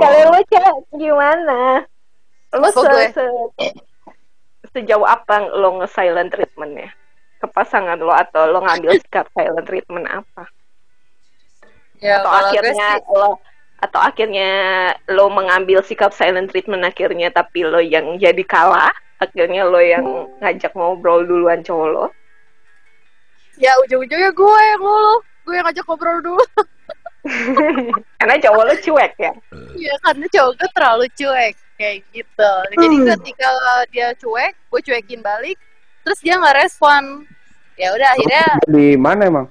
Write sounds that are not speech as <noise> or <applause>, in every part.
kalau lu cek gimana? Lu se, se- sejauh apa lo nge-silent treatmentnya ke pasangan lo atau lo ngambil sikap silent treatment apa? Ya, atau akhirnya sih, lo atau akhirnya lo mengambil sikap silent treatment akhirnya tapi lo yang jadi kalah akhirnya lo yang ngajak ngobrol duluan cowok lo ya ujung-ujungnya gue yang ngulu. Gue yang ngajak ngobrol dulu. <laughs> <laughs> karena cowok lo cuek ya Iya, karena cowok gue terlalu cuek. Kayak gitu. Jadi Hmm. ketika dia cuek, gue cuekin balik. Terus dia nggak respon. Ya udah akhirnya di mana emang?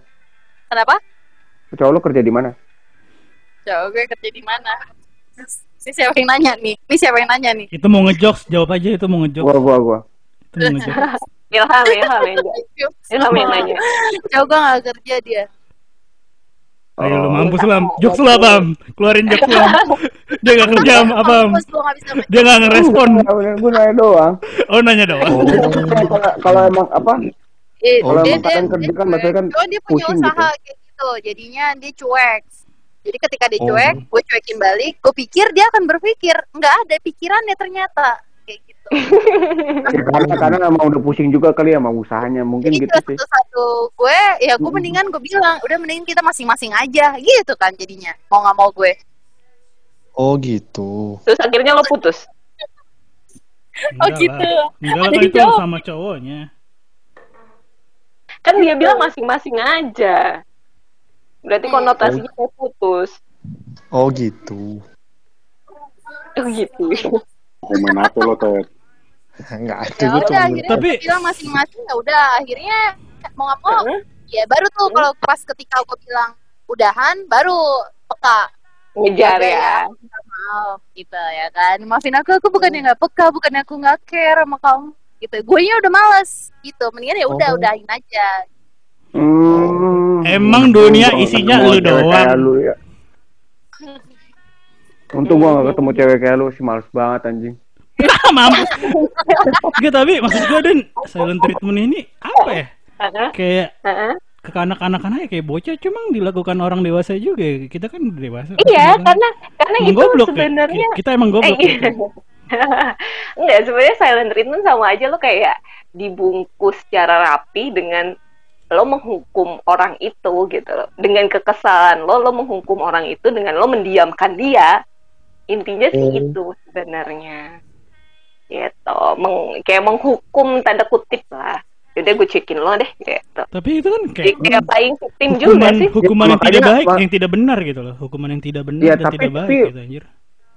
kenapa? Cowok lu kerja di mana? Cowok gue kerja di mana? Ini siapa yang nanya nih? Ini siapa yang nanya nih? Itu mau ngejokes, jawab aja itu mau ngejokes. Gua gua gua. Itu mau ngejokes. ilham <laughs> ilham ilham yang nanya Cowok gue nggak kerja dia. Ayo lu Oh. mampus lam. Jokes lah, Bam. Keluarin jokes lam. Dia gak kerja, apa? Gue Dia gak ngerespon. Gua, gua nanya doang. Oh, nanya doang. Kalau- Kalau emang apa? Eh, Kalau dia, emang dia, kalian kerja dia kan maksudnya kan Cuma dia punya pusing usaha kayak gitu, jadinya dia cuek. Jadi ketika dia Oh. cuek, gue cuekin balik. Gue pikir dia akan berpikir, nggak ada pikirannya ternyata gitu. Ya, karena karena emang udah pusing juga kali ya sama usahanya mungkin Jadi gitu sih. satu-satu gue, ya gue mendingan gue bilang, udah mendingan kita masing-masing aja, gitu kan jadinya. Mau nggak mau gue. Oh gitu. terus akhirnya lo putus Oh, Enggak gitu. lah. Enggak lah, Ada itu dijawab. sama cowoknya. kan dia bilang masing-masing aja berarti konotasinya kayak putus Oh gitu. oh gitu Komen apa lo tuh? <laughs> Enggak ada Ya gue tuh. udah akhirnya Tapi- gue bilang masing-masing ya udah akhirnya mau nggak mau Heeh. ya baru tuh kalau pas ketika gue bilang udahan baru peka ngejar ya minta maaf gitu ya kan maafin aku aku bukannya nggak peka bukannya aku nggak care sama kamu gitu gue nya udah males gitu mendingan ya udah Oh. udahin aja Hmm. Emang dunia Untung isinya lu doang. lu ya. <laughs> Untung gua gak ketemu cewek kayak lu sih males banget anjing. Mampus. Enggak, tapi maksud gue, Den, silent treatment ini apa ya? Heeh, Kayak heeh. kekanak-kanakan aja kayak bocah cuma dilakukan orang dewasa juga kita kan dewasa iya kan- karena karena emang itu goblok ya. sebenarnya kita emang goblok Eh, iya. gitu. <laughs> Enggak, sebenarnya silent treatment sama aja lo kayak dibungkus secara rapi dengan lo menghukum orang itu gitu loh. Dengan kekesalan lo, lo menghukum orang itu dengan lo mendiamkan dia. Intinya sih Oh. itu sebenarnya. Gitu, Meng- kayak menghukum tanda kutip lah. Yaudah gue cekin lo deh gitu. tapi itu kan Jadi kayak kayak paling tim juga sih. hukuman Ya, yang tidak makanya- baik yang tidak benar gitu loh hukuman yang tidak benar Iya, dan tapi- tidak baik tapi- gitu anjir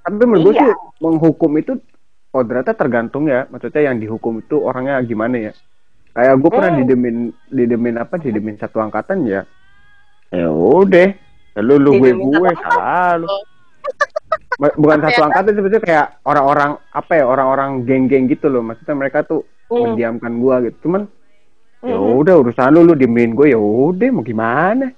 Tapi menurut gue Iya. sih menghukum itu oh ternyata tergantung ya. Maksudnya yang dihukum itu orangnya gimana ya. Kayak gue pernah Hmm. didemin didemin apa didemin satu angkatan ya. Ya udah. Ya Lu lu gue gue salah lu. <laughs> Bukan <laughs> satu angkatan sebetulnya kayak orang-orang apa ya orang-orang geng-geng gitu loh. Maksudnya mereka tuh Hmm. mendiamkan gua gitu. Cuman ya Mhm. udah urusan lu lu diemin gue ya udah mau gimana.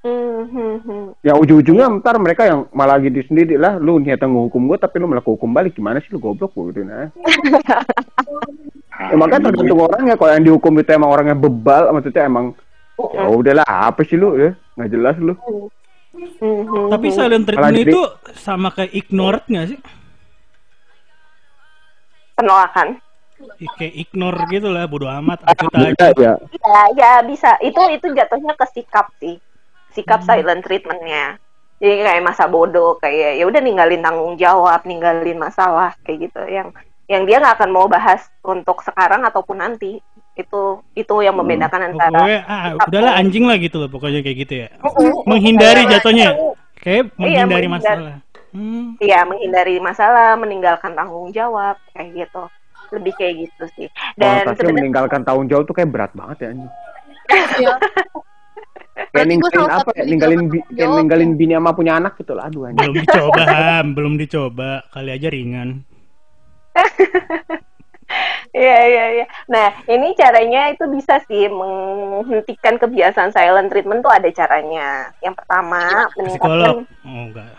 Hmm, hmm, hmm. Ya ujung-ujungnya ntar mereka yang malah gitu sendiri lah lu niatan ngehukum gue tapi lu malah hukum balik gimana sih lu goblok gue gitu nah. <laughs> ya makanya tergantung orangnya kalau yang dihukum itu emang orangnya bebal maksudnya emang ya udahlah apa sih lu ya nggak jelas lu Hmm, hmm, tapi hmm. silent treatment jadi- itu sama kayak ignored nggak sih penolakan. Kayak ignore gitu lah bodo amat acut Beda aja ya Ya, ya bisa. Itu itu jatuhnya ke sikap sih. Sikap silent treatmentnya. Jadi kayak masa bodoh, kayak ya udah ninggalin tanggung jawab, ninggalin masalah kayak gitu. Yang yang dia nggak akan mau bahas untuk sekarang ataupun nanti. Itu itu yang membedakan antara pokoknya ah, udahlah anjing lah gitu loh pokoknya kayak gitu ya. Mm-mm. menghindari jatuhnya. kayak Iya, menghindari menghindar- masalah. Hmm. Iya, menghindari masalah, meninggalkan tanggung jawab kayak gitu. Lebih kayak gitu sih. Dan konotasinya sebenarnya meninggalkan tahun jauh tuh kayak berat banget ya anjing. Iya. kayak ninggalin apa ya ninggalin bi kayak ninggalin bini sama punya anak gitu lah aduh anjing. Belum dicoba Ham belum dicoba. Kali aja ringan <laughs> Iya iya iya. Nah ini caranya itu bisa sih menghentikan kebiasaan silent treatment tuh ada caranya. Yang pertama psikolog meningkatkan oh enggak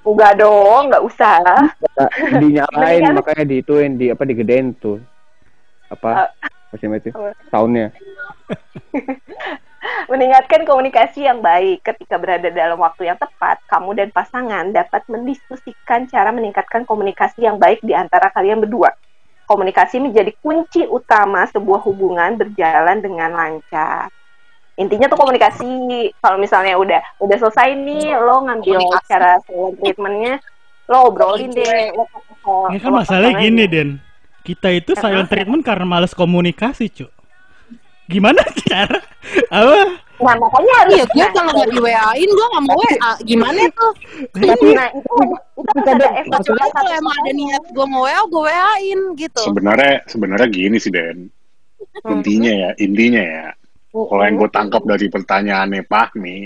enggak dong, nggak usah. Nah, dinyalain Mendingan- makanya diituin di apa digedein tuh apa Uh, maksudnya itu apa? tahunnya <laughs> Meningkatkan komunikasi yang baik ketika berada dalam waktu yang tepat, kamu dan pasangan dapat mendiskusikan cara meningkatkan komunikasi yang baik di antara kalian berdua. Komunikasi menjadi kunci utama sebuah hubungan berjalan dengan lancar. Intinya tuh komunikasi. Kalau misalnya udah udah selesai nih, lo ngambil Komunikasi. cara silent treatmentnya, lo obrolin deh. Lo, Ini kan masalahnya gini, Den. Kita itu silent treatment karena males komunikasi, cu. Gimana <laughs> cara? Apa? Nah makanya harus. Iya, gue kalau nggak di WA-in, gue nggak mau WA. Gimana tuh? Tapi, nah itu itu harus ada effort Kecuali kalau emang ada niat gue mau WA, gue WA-in gitu. Sebenarnya sebenarnya gini sih Den. Intinya ya, intinya ya. Kalau yang gue tangkap dari pertanyaannya Fahmi,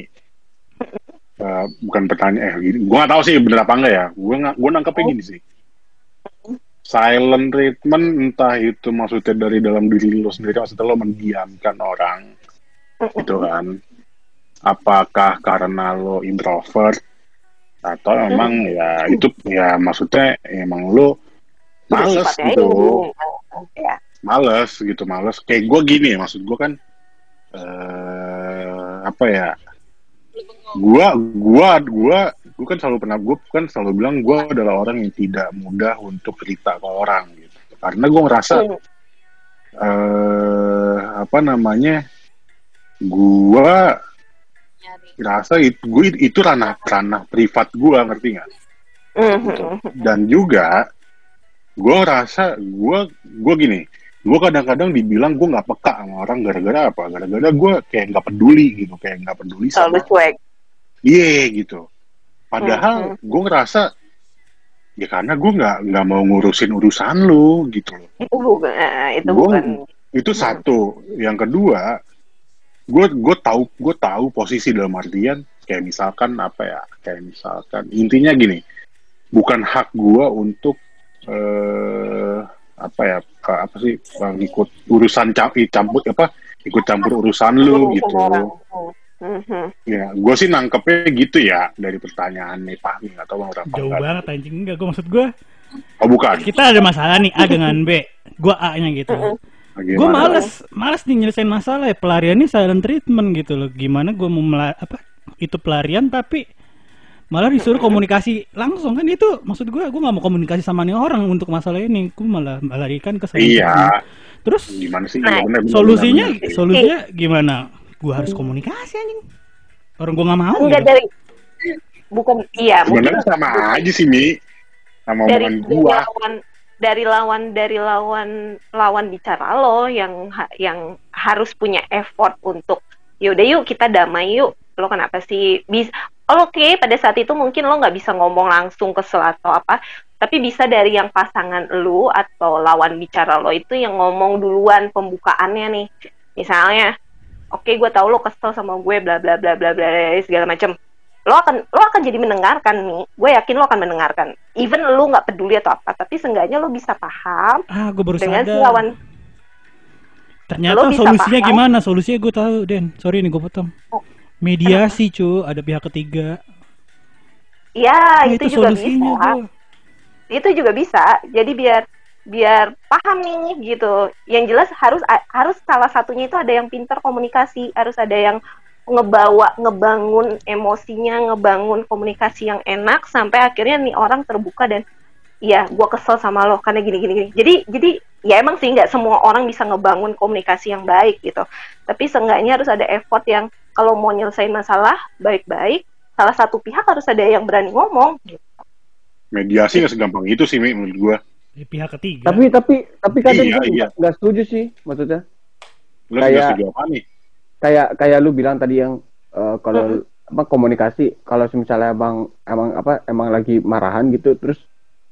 eh, bukan pertanyaan, eh gini, gue gak tahu sih bener apa enggak ya. Gue nggak, gue nangkepnya gini sih. Silent treatment entah itu maksudnya dari dalam diri lo sendiri, maksudnya lo mendiamkan orang, gitu kan. Apakah karena lo introvert atau emang ya itu ya maksudnya emang lo males Sifatnya gitu ini. Ya. males gitu males kayak gue gini maksud gue kan eh apa ya gua gua gua gua kan selalu pernah gue kan selalu bilang gua adalah orang yang tidak mudah untuk cerita ke orang gitu karena gue ngerasa Hmm. eh apa namanya gua ngerasa itu gue itu ranah ranah privat gua ngerti nggak gitu. Mhm. dan juga gue rasa gue gue gini gue kadang-kadang dibilang gue nggak peka sama orang gara-gara apa gara-gara gue kayak nggak peduli gitu kayak nggak peduli Selalu sama cuek. iya gitu padahal Hmm, gue ngerasa ya karena gue nggak nggak mau ngurusin urusan lu gitu loh Itu bukan. eh, Itu Gua- bukan. itu Hmm. satu yang kedua gue gue tahu gue tahu posisi dalam artian kayak misalkan apa ya kayak misalkan intinya gini bukan hak gue untuk eh apa ya ke- apa sih eh, ikut urusan cam- ih, campur apa ikut campur urusan lu gitu. Mhm. ya gue sih nangkepnya gitu ya dari pertanyaan nih Fahmi atau bang Rafa Jauh banget anjing. Enggak gue maksud gue oh bukan. Kita ada masalah nih A dengan B. Gue A nya gitu gue males males nih nyelesain masalah ya pelariannya silent treatment gitu loh. Gimana gue mau mela- apa itu pelarian tapi malah disuruh komunikasi langsung kan itu maksud gue gue nggak mau komunikasi sama nih orang untuk masalah ini. Gue malah melarikan ke iya. terus gimana sih? Nah, bener, bener, solusinya bener, bener. solusinya gimana? Gue harus komunikasi anjing. Orang gue nggak mau. Enggak gitu. dari bukan iya sebenarnya sama aja sih Mi? Sama dari, omongan gua dari lawan dari lawan lawan bicara lo yang yang harus punya effort untuk yaudah yuk kita damai yuk. Lo kenapa sih? Bisa oke pada saat itu mungkin lo nggak bisa ngomong langsung kesel atau apa tapi bisa dari yang pasangan lu atau lawan bicara lo itu yang ngomong duluan pembukaannya nih. Misalnya oke gue tahu lo kesel sama gue bla bla bla bla bla segala macam lo akan lo akan jadi mendengarkan nih gue yakin lo akan mendengarkan. Even lo nggak peduli atau apa tapi seenggaknya lo bisa paham ah gue baru dengan si sadar. lawan ternyata Lo solusinya paham. gimana? Solusinya gue tahu Den. Sorry nih gue potong. Mediasi cu. Ada pihak ketiga. Ya Nah, itu, juga solusinya bisa. gua. itu juga bisa. Jadi biar biar paham nih gitu. Yang jelas harus harus salah satunya itu ada yang pintar komunikasi. Harus ada yang ngebawa ngebangun emosinya ngebangun komunikasi yang enak sampai akhirnya nih orang terbuka dan ya gua kesel sama lo karena gini gini gini jadi jadi ya emang sih nggak semua orang bisa ngebangun komunikasi yang baik gitu tapi seenggaknya harus ada effort yang kalau mau nyelesain masalah baik-baik salah satu pihak harus ada yang berani ngomong gitu. mediasi nggak segampang itu sih Mi, menurut gua di pihak ketiga Tapi tapi tapi kadang Iya, gue iya. nggak setuju sih maksudnya. lu Kayak- setuju apa nih Kayak kayak lu bilang tadi yang eh, kalau apa komunikasi kalau misalnya emang emang apa emang lagi marahan gitu terus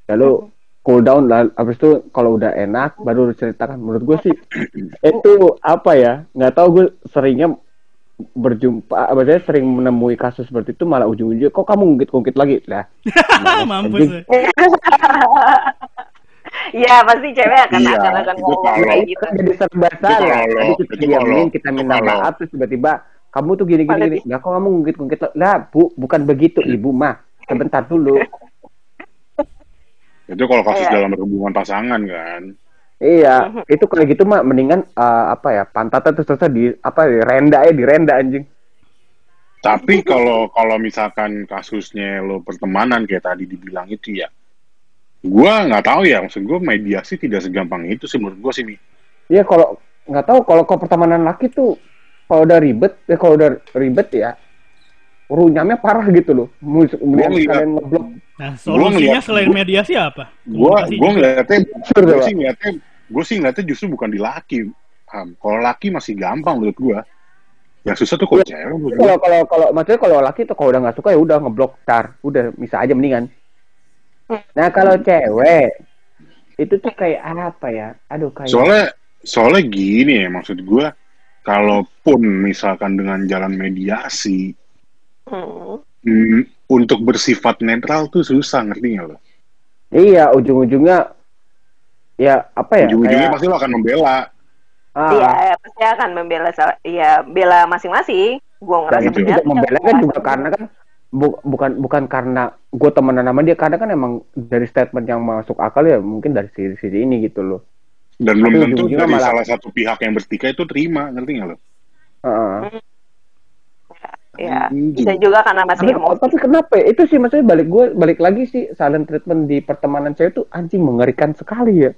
ya lu cool down lah habis itu kalau udah enak baru ceritakan. Menurut gue sih itu apa ya nggak tahu gue seringnya berjumpa maksudnya sering menemui kasus seperti itu malah ujung-ujungnya kok kamu ngungkit-ngungkit lagi? Lah. <laughs> Mampus. <laughs> Iya pasti cewek akan Iya, akan akan ngomong kalau- kayak itu gitu. kan jadi serba salah. kalau- tadi kita diamin kalau- kita minta kalau- maaf terus tiba-tiba kamu tuh gini gini Kalau gini. Nggak kok kamu ngungkit-ngungkit lah bu bukan begitu. Ibu mah sebentar dulu. <laughs> Itu kalau kasus Iya. dalam hubungan pasangan kan. Iya, itu kayak gitu mah mendingan eh, apa ya pantatnya terus terus di apa di renda ya di renda anjing. Tapi kalau kalau misalkan kasusnya lo pertemanan kayak tadi dibilang itu ya, gua nggak tahu ya maksud gua mediasi tidak segampang itu sih menurut gua sih Mi. Iya kalau nggak tahu kalau kalau pertemanan laki tuh kalau udah ribet ya kalau udah ribet ya runyamnya parah gitu loh. Kemudian kalian ngeblok. Nah, solusinya selain gua- mediasi apa? Gua juga. ngeliatnya, Pak. sih ngeliatnya, gua sih ngeliatnya justru bukan di laki. Ham. Kalau laki masih gampang menurut gua. Yang susah tuh kalau Iya. cewek gua. Kalau kalau kalau maksudnya kalau laki tuh kalau udah nggak suka ya udah ngeblok tar, udah bisa aja mendingan. Nah kalau cewek itu tuh kayak apa ya? Aduh kayak Soalnya soalnya gini ya maksud gua, kalaupun misalkan dengan jalan mediasi, Hmm. hmm, untuk bersifat netral tuh susah ngerti nggak lo? iya ujung-ujungnya ya apa ya? Ujung-ujungnya kayak, pasti lo akan membela. ah, Iya, pasti akan membela salah, ya bela masing-masing. Gue dan ngerasa itu punya juga membela kan juga karena kan bu- bukan bukan karena gue temenan sama dia karena kan emang dari statement yang masuk akal ya mungkin dari sisi, sisi ini gitu loh. Dan belum tentu dari malah- salah satu pihak yang bertikai itu terima, ngerti nggak lo? Heeh. ya Anjing. bisa juga karena masih Tapi, emosi. tapi kenapa ya? Itu sih maksudnya balik gue balik lagi sih silent treatment di pertemanan cewek tuh anjing mengerikan sekali ya.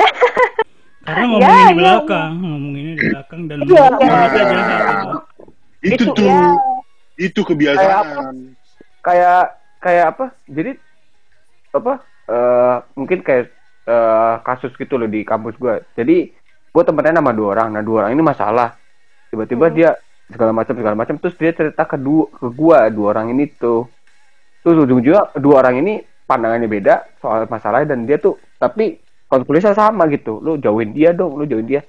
<laughs> Karena Ya, ngomongin di ya, belakang, ngomonginnya di belakang dan aja gitu. Itu, Itu, tuh, ya. Itu Kayak kebiasaan. Kayak kayak apa? Jadi apa? eh mungkin kayak eh, kasus gitu loh di kampus gue. Jadi gue temennya sama dua orang. Nah dua orang ini masalah. Tiba-tiba dia segala macam segala macam. Terus dia cerita ke dua ke gue dua orang ini tuh. Terus ujung-ujungnya dua orang ini pandangannya beda soal masalahnya dan dia tuh tapi konklusinya sama gitu. Lu jauhin dia dong, lu jauhin dia.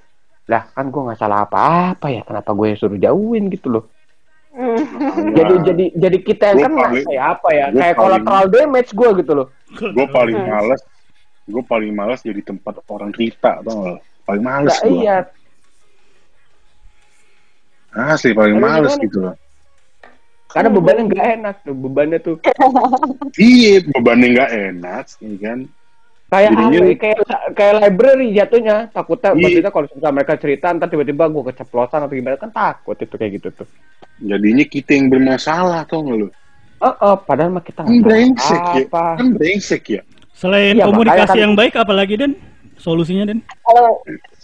Lah kan gue nggak salah apa-apa ya. Kenapa gue suruh jauhin gitu loh? Jadi jadi jadi kita yang kena paling- kayak apa ya gua kayak paling- collateral damage gue gitu loh Gue paling males, gue paling males jadi tempat orang cerita, tau gak? Paling males Nah, gue. iya Asli paling Aduh, males gimana? gitu loh. karena bebannya nggak enak tuh bebannya tuh Iya, bebannya nggak enak, ya kan? Kayak Jadinya- apa ya, kayak kayak library jatuhnya takutnya Iya. maksudnya kalau misalnya mereka cerita ntar tiba-tiba gue keceplosan atau gimana kan takut itu kayak gitu tuh Jadinya kita yang bermasalah, tau gak lo? oh, oh padahal mah kita Kan nggak brengsek tahu ya. apa Kan brengsek ya. Selain Iya, komunikasi makanya kan- yang baik apalagi Den? Solusinya Den? Kalau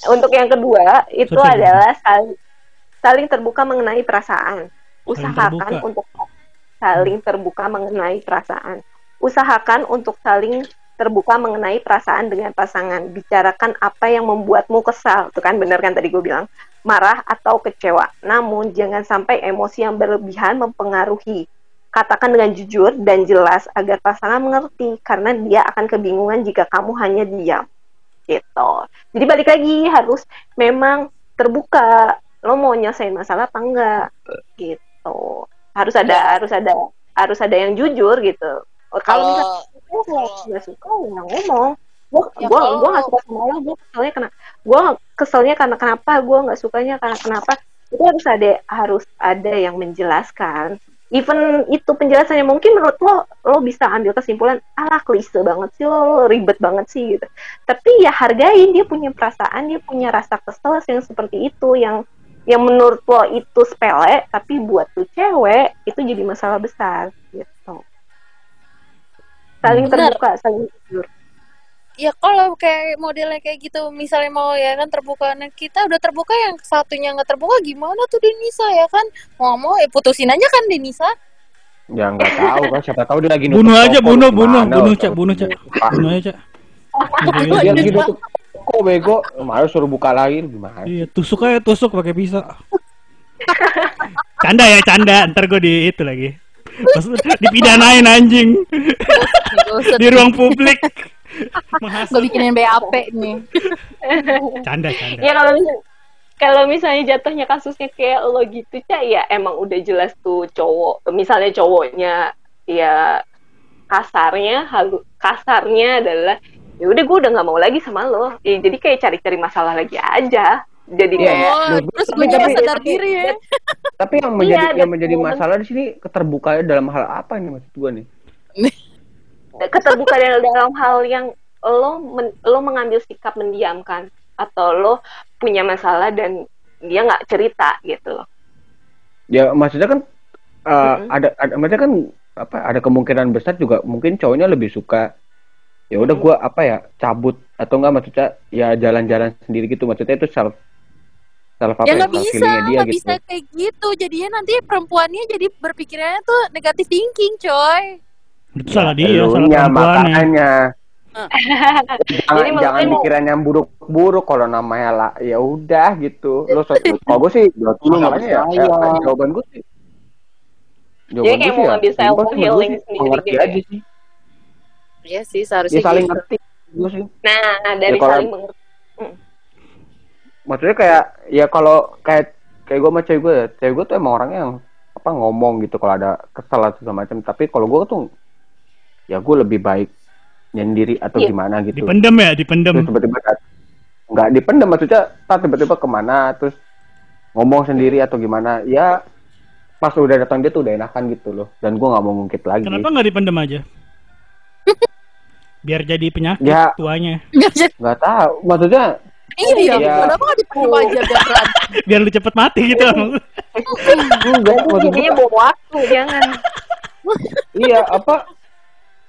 untuk yang kedua itu Sorry. adalah saling, saling terbuka mengenai perasaan. Usahakan untuk saling terbuka mengenai perasaan. Usahakan untuk saling terbuka mengenai perasaan dengan pasangan. Bicarakan apa yang membuatmu kesal. Itu kan benar kan tadi gue bilang. Marah atau kecewa. Namun jangan sampai emosi yang berlebihan mempengaruhi. Katakan dengan jujur dan jelas agar pasangan mengerti karena dia akan kebingungan jika kamu hanya diam gitu. Jadi balik lagi harus memang terbuka. Lo mau nyelesain masalah apa enggak? Gitu. Harus ada harus ada harus ada yang jujur gitu. Kalau misalnya Kalau gue nggak suka ya ngomong. Gue Ya, gue gue nggak suka sama lo. Gue keselnya karena gue keselnya karena kenapa? Gue nggak sukanya karena kenapa? Itu harus ada harus ada yang menjelaskan. Even itu penjelasannya mungkin menurut lo lo bisa ambil kesimpulan alah klise banget sih lo, lo ribet banget sih gitu tapi ya hargain dia punya perasaan dia punya rasa kesel yang seperti itu yang yang menurut lo itu sepele tapi buat tuh cewek itu jadi masalah besar gitu saling Benar. terbuka saling jujur ya kalau kayak modelnya kayak gitu misalnya mau ya kan terbuka nah kita udah terbuka yang satunya nggak terbuka gimana tuh Denisa ya kan mau mau ya putusin aja kan Denisa ya nggak tahu kan siapa tahu dia lagi Bunuh aja, toko, bunuh, gimana bunuh, bunuh. Cak, bunuh, Cak. Bunuh aja, Cak. Dia lagi nutup toko bego malah suruh buka lagi gimana Iya, tusuk aja tusuk pakai pisau. Canda ya, canda. Ntar gue di itu lagi. Pas dipidanain anjing. Di ruang publik. Gue bikinin BAP nih. Canda, canda. ya kalau misalnya kalau misalnya jatuhnya kasusnya kayak lo gitu cak ya emang udah jelas tuh cowok misalnya cowoknya ya kasarnya halu kasarnya adalah ya udah gue udah nggak mau lagi sama lo. Ya, jadi kayak cari-cari masalah lagi aja jadi Iya, kayak oh terus gue tapi- sadar tapi- diri ya. <laughs> tapi yang menjadi Iya, yang menjadi masalah di sini keterbukaan dalam hal apa ini maksud gua nih? <laughs> Keterbukaan dalam hal yang lo men- lo mengambil sikap mendiamkan atau lo punya masalah dan dia nggak cerita gitu loh. Ya maksudnya kan uh, Mm-mm. ada ada maksudnya kan apa ada kemungkinan besar juga mungkin cowoknya lebih suka ya udah gua apa ya cabut. Atau enggak maksudnya ya jalan-jalan sendiri gitu. Maksudnya itu self self apa ya ya, nggak bisa nggak gitu. bisa kayak gitu jadinya nanti perempuannya jadi berpikirannya tuh negatif thinking coy Itu salah dia, Elunya, salah perempuannya. makanya <laughs> jangan Jadi maksudnya jangan mau- pikiran yang buruk-buruk kalau namanya lah ya udah gitu lo so, <laughs> kalau gue sih Berarti lu nggak masalahnya ya, percaya. ya, jawaban gue sih Jadi kayak mau ngambil self healing sendiri gitu ya. aja sih Iya sih ya seharusnya saling gitu. ngerti gue sih Nah, dari Ya, kalau- saling mengerti. Maksudnya kayak ya kalau kayak kayak gue sama cewek gue ya cewek gue tuh emang orangnya yang apa ngomong gitu kalau ada kesel atau segala macam tapi kalau gue tuh ya gue lebih baik nyendiri atau Iya. gimana gitu Dipendem ya, dipendem. terus tiba-tiba dat- nggak dipendam maksudnya tak tiba-tiba ke mana terus ngomong sendiri atau gimana ya pas udah datang dia tuh udah enakan gitu loh dan gue nggak mau ngungkit lagi Kenapa nggak dipendem aja? <laughs> Biar jadi penyakit Ya. tuanya. Nggak tahu maksudnya iya Iya. kenapa nggak dipendam aja biar? Biar lu cepet mati gitu. enggak Itu maksud jadinya gue bom waktu, jangan. <laughs> iya apa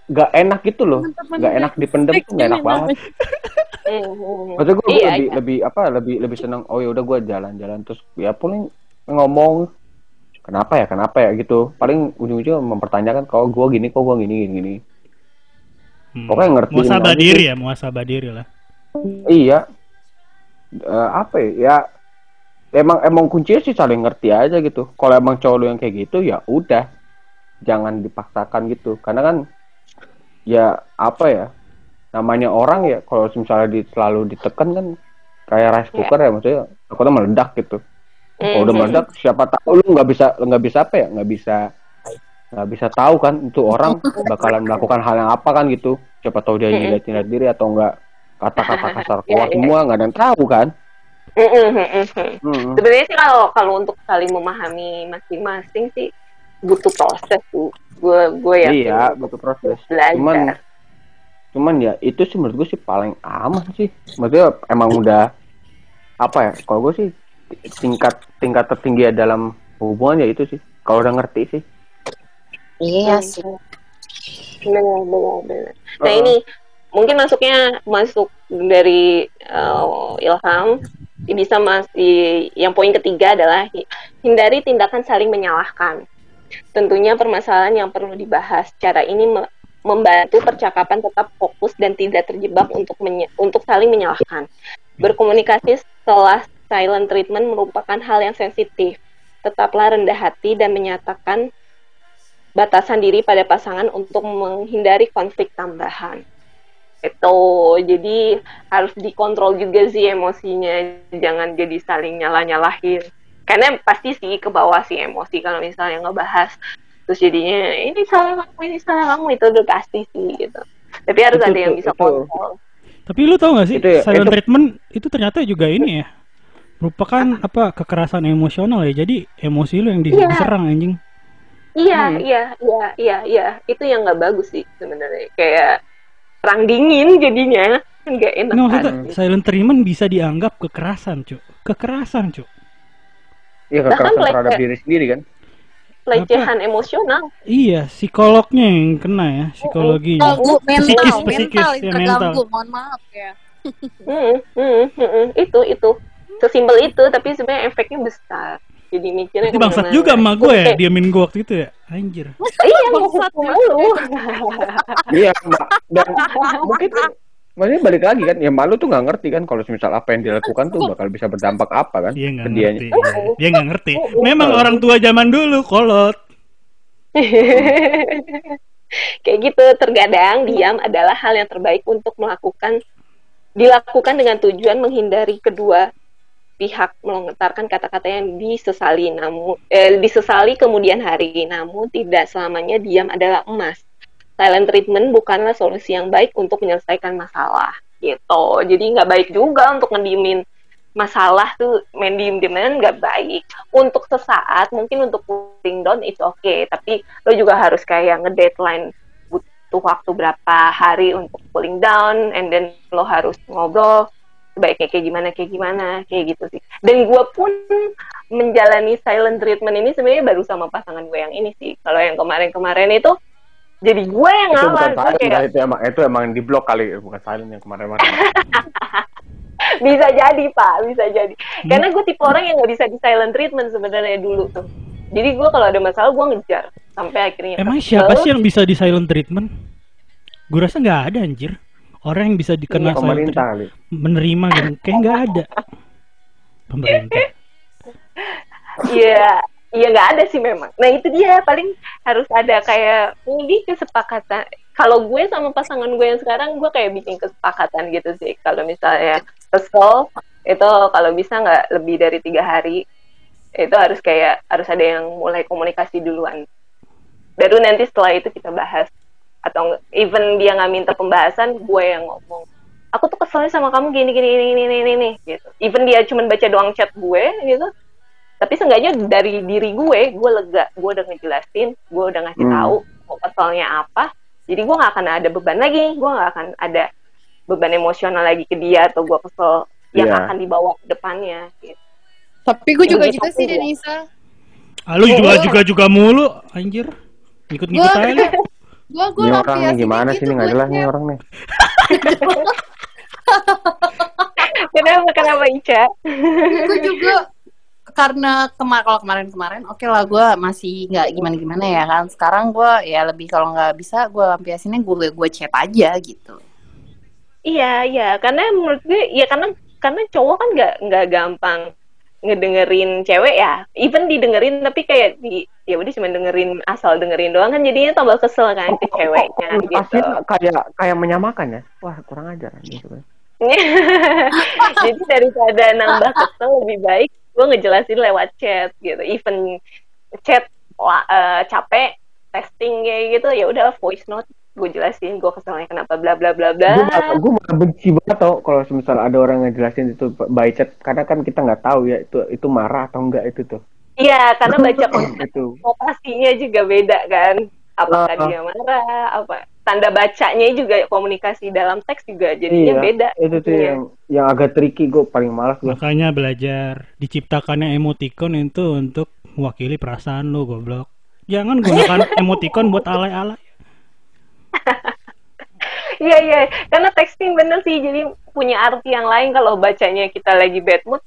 nggak enak gitu loh nggak enak dipendem tuh nggak enak banget Hmm. Maksudnya gue Iya, lebih iya. lebih apa lebih lebih seneng oh ya udah gue jalan-jalan terus ya paling ngomong kenapa ya kenapa ya gitu paling ujung-ujungnya mempertanyakan kalau gue gini kok gue gini gini gini Hmm. Pokoknya ngertiin Muasabah diri ya, muasabah diri lah. iya Eh, apa ya? Ya emang emang kuncinya sih saling ngerti aja gitu. Kalau emang cowok lu yang kayak gitu ya udah. Jangan dipaksakan gitu. Karena kan ya apa ya? Namanya orang ya kalau misalnya di, selalu ditekan kan kayak rice Iya. cooker ya maksudnya takutnya meledak gitu. Kalau udah Mhm. meledak siapa tahu lu nggak bisa nggak bisa apa ya? Nggak bisa nggak bisa tahu kan itu orang <laughs> bakalan melakukan hal yang apa kan gitu. Siapa tahu dia Mm-mm. nyilet nyilet diri atau enggak kata-kata <laughs> kasar Iya, keluar iya. semua nggak ada yang tahu kan mhm, mhm. Mm-mm. Sebenarnya sih kalau kalau untuk saling memahami masing-masing sih butuh proses tuh. Gue gue ya iya butuh proses belajar. cuman cuman ya itu sih menurut gue sih paling aman sih maksudnya emang udah apa ya kalau gue sih tingkat tingkat tertinggi ya dalam hubungan ya itu sih kalau udah ngerti sih Iya sih. Benar, benar, benar. Nah Heeh. ini mungkin masuknya masuk dari uh, Ilham bisa masih yang poin ketiga adalah hi- hindari tindakan saling menyalahkan. Tentunya permasalahan yang perlu dibahas. Cara ini me- membantu percakapan tetap fokus dan tidak terjebak untuk untuk saling menyalahkan. Berkomunikasi setelah silent treatment merupakan hal yang sensitif. Tetaplah rendah hati dan menyatakan batasan diri pada pasangan untuk menghindari konflik tambahan. Itu jadi harus dikontrol juga sih emosinya, jangan jadi saling nyalah-nyalahin. Karena pasti sih ke bawah sih emosi kalau misalnya ngebahas terus jadinya ini salah kamu, ini salah kamu itu udah pasti sih gitu. Tapi harus Itu ada yang bisa itu. kontrol. Tapi lu tau gak sih Itu ya, silent itu- treatment itu ternyata juga ini ya merupakan apa kekerasan emosional ya. Jadi emosi lu yang Iya. diserang anjing. Iya, Hmm. iya, iya, iya, iya. Itu yang nggak bagus sih sebenarnya. Kayak perang dingin jadinya kan nggak enak maksudnya kan. silent treatment bisa dianggap kekerasan, Cuk. Kekerasan, Cuk. iya Bahkan kekerasan pelecehan- terhadap diri sendiri kan Pelecehan emosional. Iya, psikolognya yang kena ya, psikologinya. Mental, mental, Psikis, mental, psikis, yang ya, terganggu. mental. Mohon maaf ya. Hmm, hmm, hmm, hmm. Itu itu sesimpel itu tapi sebenarnya efeknya besar. Jadi mikirnya Itu bangsat juga sama gue ya, Kayak, diamin gue waktu itu ya. Anjir. <laughs> Iya, mau Bangsat hukum ya. lu. iya dan mungkin maksudnya balik lagi kan ya malu tuh nggak ngerti kan kalau misal apa yang dilakukan tuh bakal bisa berdampak apa kan Dia nggak ngerti. Dia nggak ngerti. Memang orang tua zaman dulu kolot. Kayak gitu, terkadang diam adalah hal yang terbaik untuk melakukan dilakukan dengan tujuan menghindari kedua pihak melontarkan kata-kata yang disesali namun eh, disesali kemudian hari. Namun tidak selamanya diam adalah emas. Silent treatment bukanlah solusi yang baik untuk menyelesaikan masalah gitu. Jadi nggak baik juga untuk ngediemin masalah tuh main diem nggak baik. Untuk sesaat mungkin untuk cooling down itu oke tapi lo juga harus kayak ngedeadline but- butuh waktu berapa hari untuk cooling down and then lo harus ngobrol sebaiknya kayak gimana kayak gimana kayak gitu sih. Dan gue pun menjalani silent treatment ini sebenarnya baru sama pasangan gue yang ini sih. Kalau yang kemarin-kemarin itu jadi gue yang itu bukan silent kayak itu emang itu emang di blok kali. Bukan silent yang kemarin-kemarin. <laughs> Bisa jadi pak. Bisa jadi. Hmm. karena gue tipe orang yang nggak bisa di silent treatment sebenarnya dulu tuh. Jadi gue kalau ada masalah gue ngejar. Sampai akhirnya Emang kesel. siapa sih yang bisa di silent treatment? Gue rasa nggak ada anjir. Orang yang bisa dikena silent pemerintah treatment kali menerima gitu, kayak nggak ada. Pemerintah. <laughs> Iya, iya nggak ada sih memang. Nah itu dia paling harus ada kayak ini kesepakatan. Kalau gue sama pasangan gue yang sekarang, gue kayak bikin kesepakatan gitu sih. Kalau misalnya kesel, itu kalau bisa nggak lebih dari tiga hari, itu harus kayak harus ada yang mulai komunikasi duluan. Baru nanti setelah itu kita bahas. Atau even dia nggak minta pembahasan, gue yang ngomong. Aku tuh keselnya sama kamu gini gini gini gini gini, gini gitu. Even dia cuma baca doang chat gue gitu, tapi seenggaknya dari diri gue gue lega gue udah ngejelasin gue udah ngasih Hmm. tahu mau keselnya apa jadi gue nggak akan ada beban lagi gue nggak akan ada beban emosional lagi ke dia atau gue kesel yang Iya. akan dibawa ke depannya gitu. Tapi gue juga gitu sih juga. Denisa. Ah, lu juga juga juga mulu, anjir. Ikut-ikut aja <laughs> lu. Gue gue ini orang nih gimana sih? Ini nggak jelas nih orang nih. <laughs> Kenapa kenapa Ica? Gue juga karena kemar kalau kemarin-kemarin oke lah gue masih nggak gimana-gimana ya kan. Sekarang gue ya lebih kalau nggak bisa gue lampiasinnya gue gue chat aja gitu. Iya iya. Karena menurut gue ya karena karena cowok kan nggak nggak gampang ngedengerin cewek ya even didengerin tapi kayak di ya udah cuma dengerin asal dengerin doang kan jadinya tambah kesel kan ke ceweknya gitu Pasien kayak kayak menyamakan ya wah kurang ajar sebenarnya. <laughs> Jadi daripada nambah kesel lebih baik gue ngejelasin lewat chat gitu. Even chat eh, capek testing kayak gitu ya udah voice note gue jelasin gue keselnya kenapa bla bla bla bla. gue malah, gue malah benci banget tau kalau misal ada orang yang jelasin itu by chat karena kan kita nggak tahu ya itu itu marah atau enggak itu tuh Iya karena <laughs> baca itu konotasinya juga beda kan. Apakah Ah. dia marah? Apa tanda bacanya juga komunikasi dalam teks juga jadinya iya beda. itu tuh Iya. yang yang agak tricky gue paling malas gue Makanya belajar diciptakannya emoticon itu untuk mewakili perasaan lu, goblok. Jangan gunakan <laughs> emoticon buat alay-alay. Iya iya, karena texting bener sih, jadi punya arti yang lain kalau bacanya kita lagi bad mood.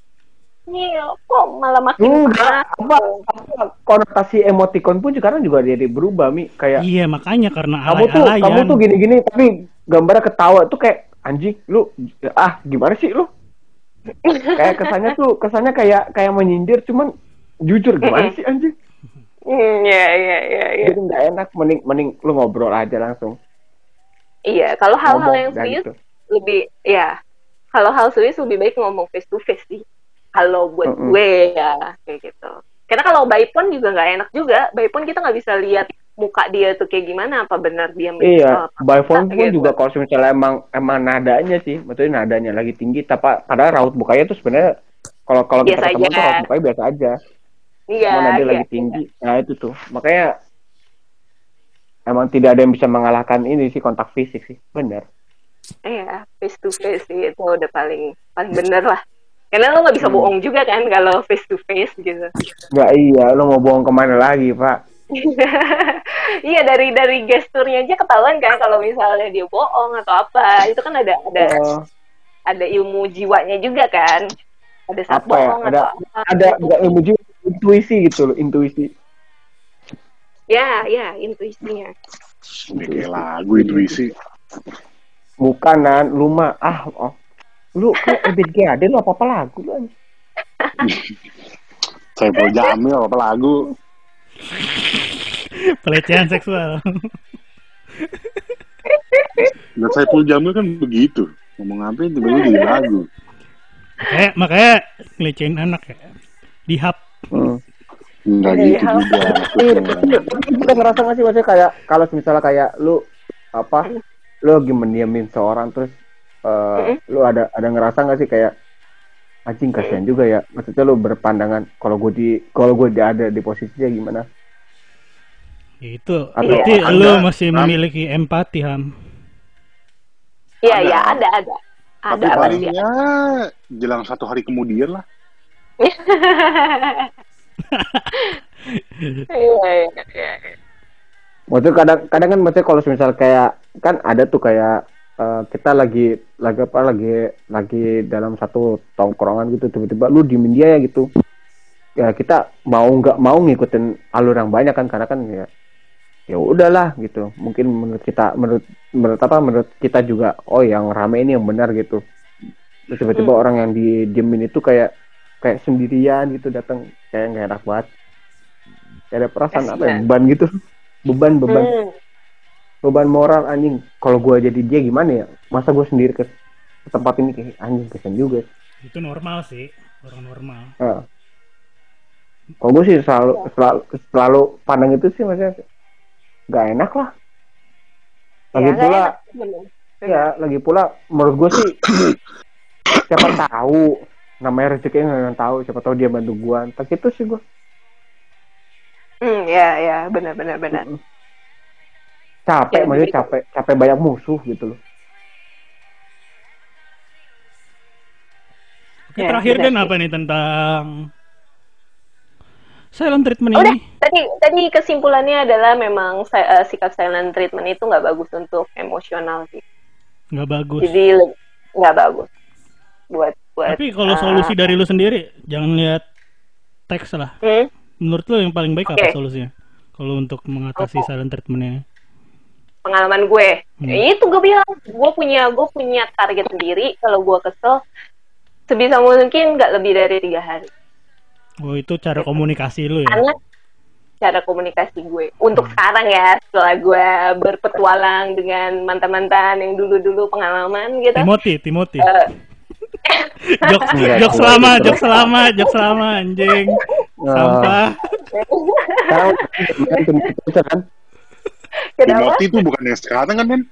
Ini kok malah makin enggak parah. apa, apa konotasi emoticon pun sekarang juga jadi berubah mi kayak Iya, makanya karena kamu tuh alay-alayan. kamu tuh gini-gini tapi gambarnya ketawa tuh kayak anjing lu ah gimana sih lu kayak kesannya tuh kesannya kayak kayak menyindir cuman jujur gimana sih anjing Hmm, Iya iya iya iya. jadi nggak enak mending mending lu ngobrol aja langsung Iya, kalau hal-hal yang serius gitu. lebih ya. Kalau hal serius lebih baik ngomong face to face sih. Kalau buat Mm-mm. gue ya kayak gitu. Karena kalau by phone juga nggak enak juga. By phone kita nggak bisa lihat muka dia tuh kayak gimana apa benar dia Iya, apa by phone pun gitu. juga kalau misalnya emang emang nadanya sih, maksudnya nadanya lagi tinggi, tapi padahal raut mukanya tuh sebenarnya kalau kalau kita ketemu tuh raut mukanya biasa aja, Iya. cuma nada iya, lagi tinggi. Nah itu tuh, makanya emang tidak ada yang bisa mengalahkan ini sih kontak fisik sih, benar. Iya, face to face sih itu udah paling paling bener lah. Karena lo nggak bisa Hmm. bohong juga kan kalau face to face gitu. Nggak iya, lo mau bohong ke mana lagi pak? <laughs> iya dari dari gesturnya aja ketahuan kan kalau misalnya dia bohong atau apa itu kan ada ada Oh, ada ilmu jiwanya juga kan. Ada saat apa ya? Ada atau apa. ada nggak ilmu jiwa, intuisi gitu loh, intuisi. Ya ya intuisinya. Udah kayak lagu intuisi. Bukan nan, lu mah ah, oh. lu kayak Ebit G lu apa apa lagu lu. <laughs> Saya mau jamil apa lagu. <laughs> Pelecehan seksual. <laughs> Dan saya pun jamil kan begitu. Ngomong apa tiba-tiba jadi lagu. makanya, makanya ngelecehin anak ya. Di hub. Hmm. Enggak Iya, gitu iya. juga. <laughs> Iya, tapi tapi kita ngerasa nggak sih maksudnya kayak kalau misalnya kayak lu apa lu lagi mendiamin seorang terus eh, lu ada ada ngerasa nggak sih kayak anjing kasihan juga ya maksudnya lu berpandangan kalau gue di kalau gue ada di posisinya gimana Ya, itu Atau berarti ada, lu masih Ham? memiliki empati ham. Iya, Ada. iya, ada, ada. Tapi Ada paling pasti. ya jelang satu hari kemudian lah. <laughs> Iya, iya, iya. Maksudnya kadang kadang kan maksudnya kalau misal kayak kan ada tuh kayak eh, kita lagi lagi apa lagi lagi dalam satu tongkrongan gitu tiba-tiba lu diemin dia ya gitu ya kita mau nggak mau ngikutin alur yang banyak kan karena kan ya ya udahlah gitu mungkin menurut kita menurut menurut apa menurut kita juga oh yang rame ini yang benar gitu terus tiba-tiba Hmm. orang yang didiemin itu kayak kayak sendirian gitu datang kayak nggak enak banget. Kayak ada perasaan apa ya? Kasian. beban gitu. Beban beban. Hmm. beban moral anjing. Kalau gua jadi dia gimana ya? Masa gua sendiri ke, ke tempat ini kayak anjing kesian juga. Itu normal sih, orang normal. Heeh. kalau gue sih selalu, selalu selalu pandang itu sih maksudnya nggak enak lah. Lagi Ya, pula enak, ya lagi pula menurut gue sih <coughs> siapa tahu namanya rezeki nggak yang tahu siapa tahu dia bantu gua tak itu sih gua Hmm, ya, ya, benar, benar, benar. capek Ya, maksudnya capek capek banyak musuh gitu loh Oke, Ya, terakhir sih. apa nih tentang silent treatment Oh, Udah, ini? tadi tadi kesimpulannya adalah memang eh, sikap silent treatment itu nggak bagus untuk emosional sih. Nggak bagus. Jadi nggak bagus buat buat. Tapi kalau solusi dari lu sendiri, jangan lihat teks lah. hmm, Menurut lu yang paling baik apa Oke. solusinya? Kalau untuk mengatasi Oke. silent treatment-nya. pengalaman gue, Hmm. Ya itu gue bilang, gue punya gue punya target sendiri. Kalau gue kesel, sebisa mungkin nggak lebih dari tiga hari. Oh, itu cara komunikasi lu ya? Karena cara komunikasi gue untuk Hmm. sekarang ya setelah gue berpetualang dengan mantan-mantan yang dulu-dulu pengalaman gitu. Timothy, Timothy. Eh, jok, Enggak, <laughs> jok enggak selama, gitu. jok selama, jok selama, anjing. Sampah. sekarang kan kenapa? Timothy itu bukan yang sekarang kan, men?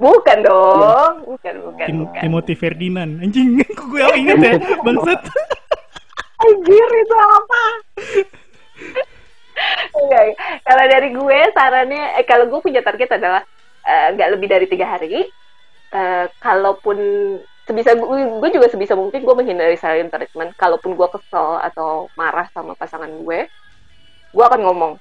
Bukan dong, bukan, bukan, Tim- bukan. Timothy Ferdinand. Anjing, <laughs> kok gue yang inget ya, bangsat. Anjir itu apa? Enggak, kalau dari gue sarannya, eh, kalau gue punya target adalah eh, nggak lebih dari tiga hari. Eh, kalaupun sebisa gue, gue juga sebisa mungkin gue menghindari silent treatment. Kalaupun gue kesel atau marah sama pasangan gue, gue akan ngomong.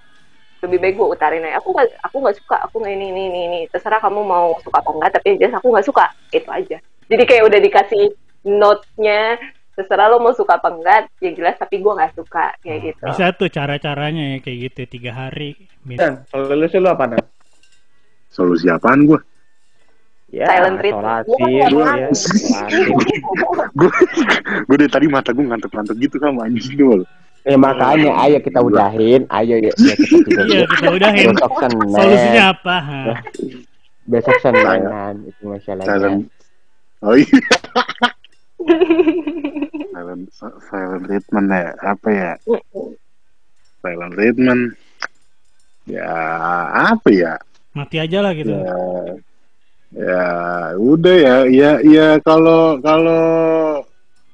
Lebih baik gue utarin aja. Aku nggak, aku nggak suka. Aku nggak ini, ini, ini, ini. Terserah kamu mau suka apa enggak. Tapi jelas aku nggak suka. Itu aja. Jadi kayak udah dikasih note-nya terserah lo mau suka apa enggak yang jelas tapi gue nggak suka kayak gitu Bisa tuh cara-caranya ya kayak gitu tiga hari. Dan sih lu apa dan Solusi apaan gue? Ya Silent treatment. isolasi Iya, ya, gue gue dari tadi mata gue ngantuk-ngantuk gitu kan anjing dulu. ya makanya ayo kita udahin ayo ya, ya kita <laughs> Iya, kita udahin. besok senin Solusinya apa? Ha? besok senin itu masalahnya Silent. Oh iya. <laughs> silent, silent treatment ya apa ya? Silent treatment. Ya apa ya? Mati aja lah gitu. Ya, ya udah ya, ya, ya kalau kalau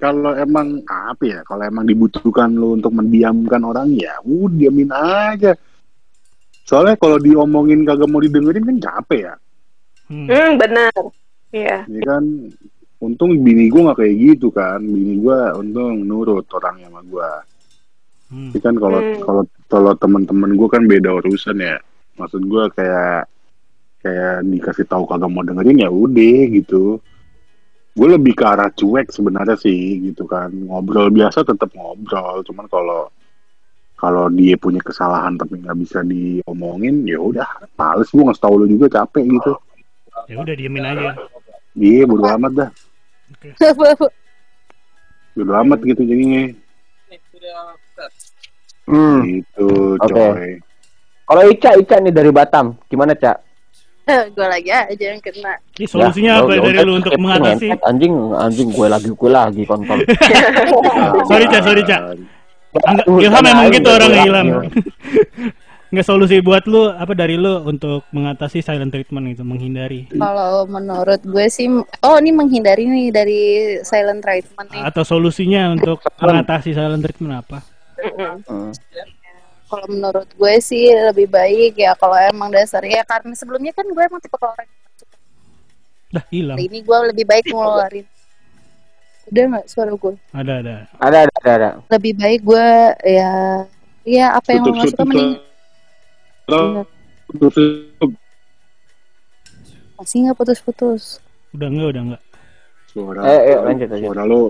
kalau emang apa ya? Kalau emang dibutuhkan lu untuk mendiamkan orang ya, udah diamin aja. Soalnya kalau diomongin kagak mau didengerin kan capek ya. Hmm. hmm benar iya Ya kan, untung bini gue nggak kayak gitu kan. Bini gue untung nurut orangnya sama gue. Hmm. Kan kalau Hmm. kalau kalau teman-teman gue kan beda urusan ya. Maksud gue kayak kayak dikasih tahu kagak mau dengerin ya udah gitu. Gue lebih ke arah cuek sebenarnya sih gitu kan. Ngobrol biasa tetap ngobrol. Cuman kalau kalau dia punya kesalahan tapi nggak bisa diomongin ya udah males gue nggak tahu lu juga capek gitu. Ya udah diemin aja. Iya bodo amat dah. Oke. <laughs> Bodo amat gitu jadinya. hmm. Gitu Oke. coy. kalau Ica Ica nih dari Batam gimana Cak <laughs> gue lagi aja yang kena. Ini solusinya Ya, apa ya dari lu untuk mengatasi? anjing anjing gue lagi gue lagi kontol <laughs> Sorry, Cak, sorry, Cak. Ilham emang gitu lagi. <laughs> Ilham. Nggak solusi buat lu apa dari lu untuk mengatasi silent treatment itu menghindari Kalau menurut gue sih, oh ini menghindari nih dari silent treatment nih. atau solusinya untuk mengatasi silent treatment apa? Hmm. Kalau menurut gue sih lebih baik ya kalau emang dasarnya ya karena sebelumnya kan gue emang tipe orang yang suka. Dah hilang. Kali ini gue lebih baik ngeluarin. Udah nggak suara gue? Ada ada. Ada ada ada. ada. Lebih baik gue ya ya apa yang lo nggak suka mending Iya. Tutup, tutup. masih nggak putus-putus. Udah enggak udah enggak. Suara, Eh, eh, lanjut, lanjut. suara lu,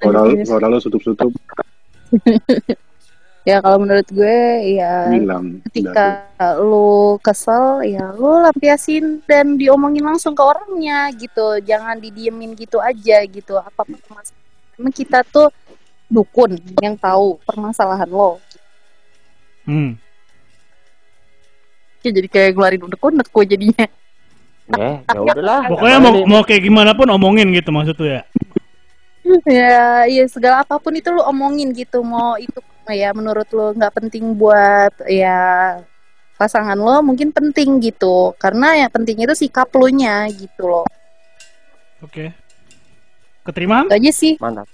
suara, Lanjut. suara lu tutup-tutup <laughs> Ya kalau menurut gue ya hilang. ketika lu kesel ya lu lampiasin dan diomongin langsung ke orangnya gitu jangan didiemin gitu aja gitu apa permasalahan kita tuh dukun yang tahu permasalahan lo Hmm. ya jadi kayak ngeluarin unek-unek gue jadinya Eh, ya udahlah. Pokoknya mau mau kayak gimana pun omongin gitu maksud tuh ya. ya ya segala apa pun itu lu omongin gitu mau itu ya menurut lo nggak penting buat ya pasangan lo mungkin penting gitu karena yang penting itu sikap lo nya gitu loh Oke. Keterima? itu aja sih Mantap,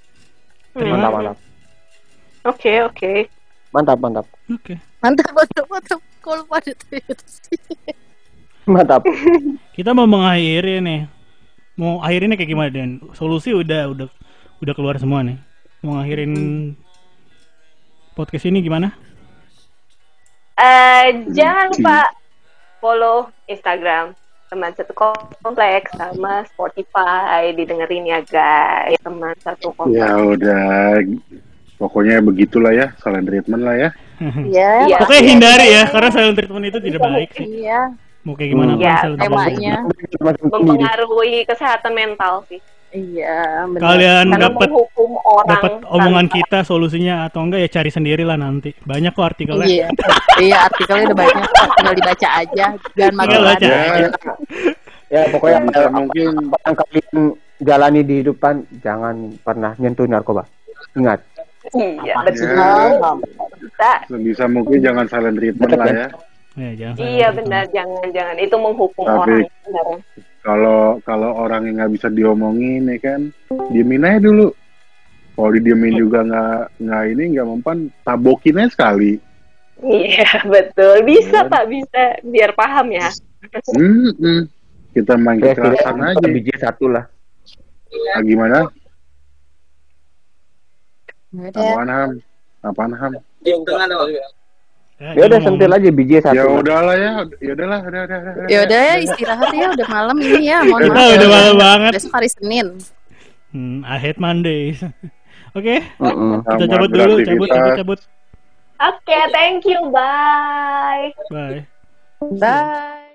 Terima. mantap, mantap. Oke, oke. Mantap, mantap. Oke. mantap mantap mantap kalau pada tuh sih Mantap. <laughs> Kita mau mengakhiri nih. Mau akhirinnya kayak gimana Dan? Solusi udah udah udah keluar semua nih. Mau ngakhirin podcast ini gimana? Eh, jangan lupa follow Instagram teman satu kompleks sama Spotify didengerin ya guys teman satu kompleks. Ya udah, pokoknya begitulah ya, silent treatment lah ya. Iya, <laughs> Iya. Pokoknya hindari ya, karena silent treatment itu tidak baik sih. iya. Mau kayak gimana pun Iya. Temanya, mempengaruhi kesehatan mental sih. Iya. benar. Kalian dapat orang dapat omongan tanpa- kita solusinya atau enggak ya cari sendiri lah nanti. Banyak kok artikelnya. Iya, iya artikelnya udah banyak, tinggal dibaca aja, jangan magelan. baca. Ya, Ya, pokoknya bisa eh, mungkin yang kalian jalani di hidupan jangan pernah nyentuh narkoba. Ingat. Iya, Ya. betul. Bisa. sebisa mungkin jangan silent treatment lah ya. Ya, jangan Iya treatment. benar, jangan jangan itu menghukum Tapi- orang. Benar. Kalau kalau orang yang nggak bisa diomongin ya kan, diemin aja dulu. Kalau didiemin juga nggak nggak ini nggak mempan, tabokin aja sekali. Iya betul, bisa Iya. pak bisa biar paham ya. Hmm, hmm. Kita main Ya, kekerasan aja. biji satu lah. Ah, gimana? Apaan ham? Apaan ham? Ya, Ya dia udah sentil aja biji satu. Ya lah. udahlah ya, ya udahlah, udah, udah, udah. Ya udah ya istirahat ya, udah malam ini ya, mohon Udah, maaf. udah ya. malam banget. Besok hari Senin. Hmm, I hate Mondays. <laughs> Oke, kita cabut dulu, cabut, cabut, cabut. Oke, thank you, bye. Bye. Bye.